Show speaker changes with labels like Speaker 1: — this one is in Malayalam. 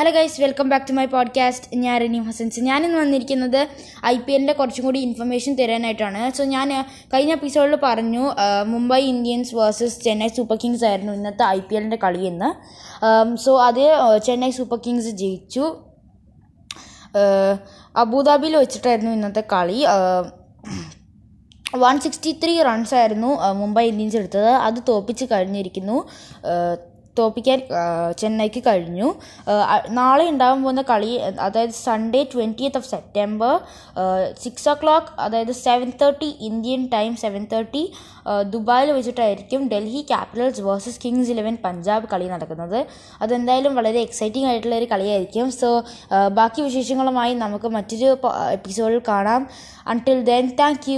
Speaker 1: Hello guys welcome back to my podcast ഞാൻ റനീം ഹസൻസ്. ഞാനിന്ന് വന്നിരിക്കുന്നത് ഐ പി എല്ലിന്റെ കുറച്ചും കൂടി ഇൻഫർമേഷൻ തരാനായിട്ടാണ്. സോ ഞാൻ കഴിഞ്ഞ എപ്പിസോഡിൽ പറഞ്ഞു Mumbai Indians versus Chennai Super Kings ആയിരുന്നു ഇന്നത്തെ ഐ പി എല്ലിന്റെ കളിയെന്ന് സോ അത് ചെന്നൈ സൂപ്പർ കിങ്സ് ജയിച്ചു. അബുദാബിയിൽ വെച്ചിട്ടായിരുന്നു ഇന്നത്തെ കളി. വൺ സിക്സ്റ്റി ത്രീ റൺസ് ആയിരുന്നു മുംബൈ ഇന്ത്യൻസ് എടുത്തത്. അത് തോപ്പിച്ച് കഴിഞ്ഞിരിക്കുന്നു. തോപ്പിക്കാൻ ചെന്നൈക്ക് കഴിഞ്ഞു. നാളെ ഉണ്ടാകാൻ പോകുന്ന കളി അതായത് Sunday twentieth of September six o'clock അതായത് seven thirty Indian time seven thirty ദുബായിൽ വെച്ചിട്ടായിരിക്കും Delhi Capitals versus Kings Eleven Punjab കളി നടക്കുന്നത്. അതെന്തായാലും വളരെ എക്സൈറ്റിംഗ് ആയിട്ടുള്ള ഒരു കളിയായിരിക്കും. സോ ബാക്കി വിശേഷങ്ങളുമായി നമുക്ക് മറ്റൊരു എപ്പിസോഡിൽ കാണാം. Until then thank